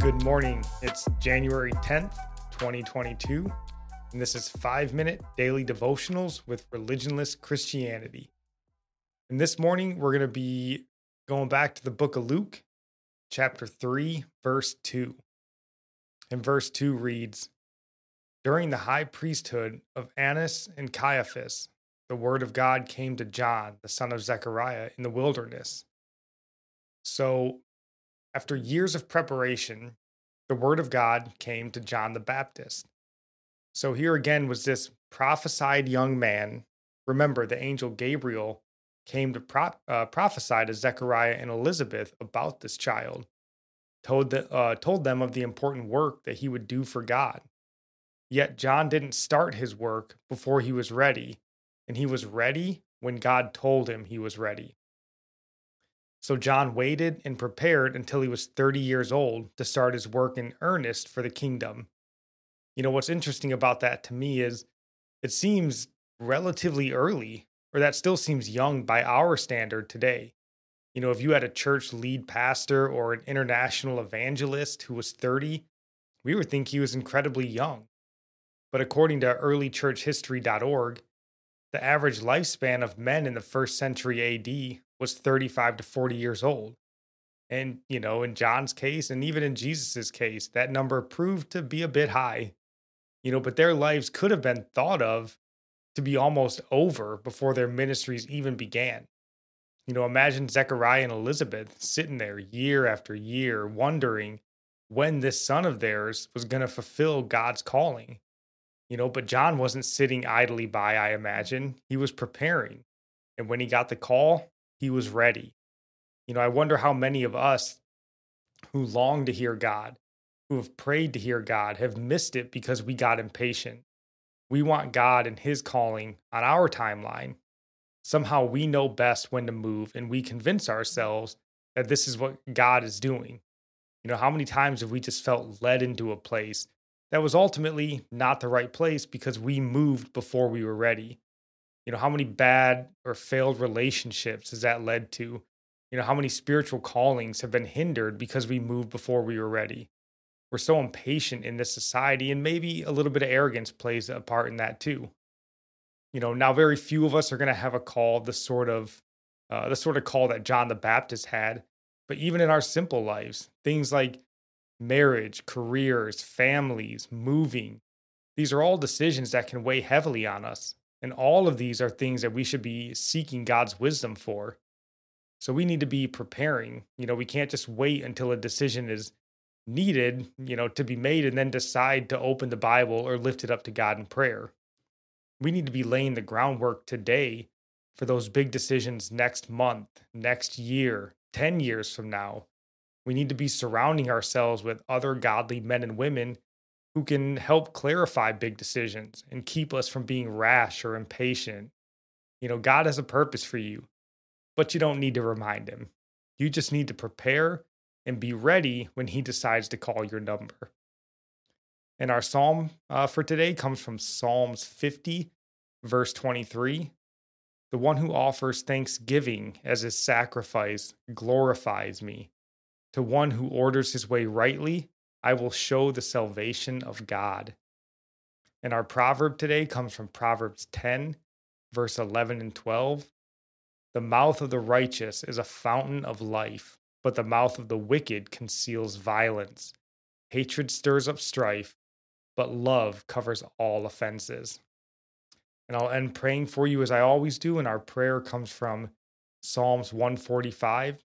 Good morning. It's January 10th, 2022, and this is 5 minute daily devotionals with religionless Christianity. And this morning we're going to be going back to the book of Luke, chapter 3, verse 2. And verse 2 reads During the high priesthood of Annas and Caiaphas, the word of God came to John, the son of Zechariah, in the wilderness. So after years of preparation, the word of God came to John the Baptist. So here again was this prophesied young man. Remember, the angel Gabriel came to uh, prophesy to Zechariah and Elizabeth about this child, told, the, uh, told them of the important work that he would do for God. Yet John didn't start his work before he was ready, and he was ready when God told him he was ready. So John waited and prepared until he was 30 years old to start his work in earnest for the kingdom. You know, what's interesting about that to me is it seems relatively early, or that still seems young by our standard today. You know, if you had a church lead pastor or an international evangelist who was 30, we would think he was incredibly young. But according to earlychurchhistory.org, the average lifespan of men in the first century AD was 35 to 40 years old. And, you know, in John's case, and even in Jesus's case, that number proved to be a bit high. You know, but their lives could have been thought of to be almost over before their ministries even began. You know, imagine Zechariah and Elizabeth sitting there year after year, wondering when this son of theirs was going to fulfill God's calling. You know, but John wasn't sitting idly by, I imagine. He was preparing. And when he got the call, he was ready. You know, I wonder how many of us who long to hear God, who have prayed to hear God, have missed it because we got impatient. We want God and His calling on our timeline. Somehow we know best when to move, and we convince ourselves that this is what God is doing. You know, how many times have we just felt led into a place that was ultimately not the right place because we moved before we were ready? You know how many bad or failed relationships has that led to? You know how many spiritual callings have been hindered because we moved before we were ready? We're so impatient in this society and maybe a little bit of arrogance plays a part in that too. You know now very few of us are going to have a call the sort of uh, the sort of call that john the baptist had but even in our simple lives things like marriage careers families moving these are all decisions that can weigh heavily on us and all of these are things that we should be seeking God's wisdom for. So we need to be preparing. You know, we can't just wait until a decision is needed, you know, to be made and then decide to open the Bible or lift it up to God in prayer. We need to be laying the groundwork today for those big decisions next month, next year, 10 years from now. We need to be surrounding ourselves with other godly men and women who can help clarify big decisions and keep us from being rash or impatient. You know, God has a purpose for you, but you don't need to remind him. You just need to prepare and be ready when he decides to call your number. And our psalm uh, for today comes from Psalms 50, verse 23. The one who offers thanksgiving as his sacrifice glorifies me. To one who orders his way rightly, I will show the salvation of God. And our proverb today comes from Proverbs 10, verse 11 and 12. The mouth of the righteous is a fountain of life, but the mouth of the wicked conceals violence. Hatred stirs up strife, but love covers all offenses. And I'll end praying for you as I always do, and our prayer comes from Psalms 145,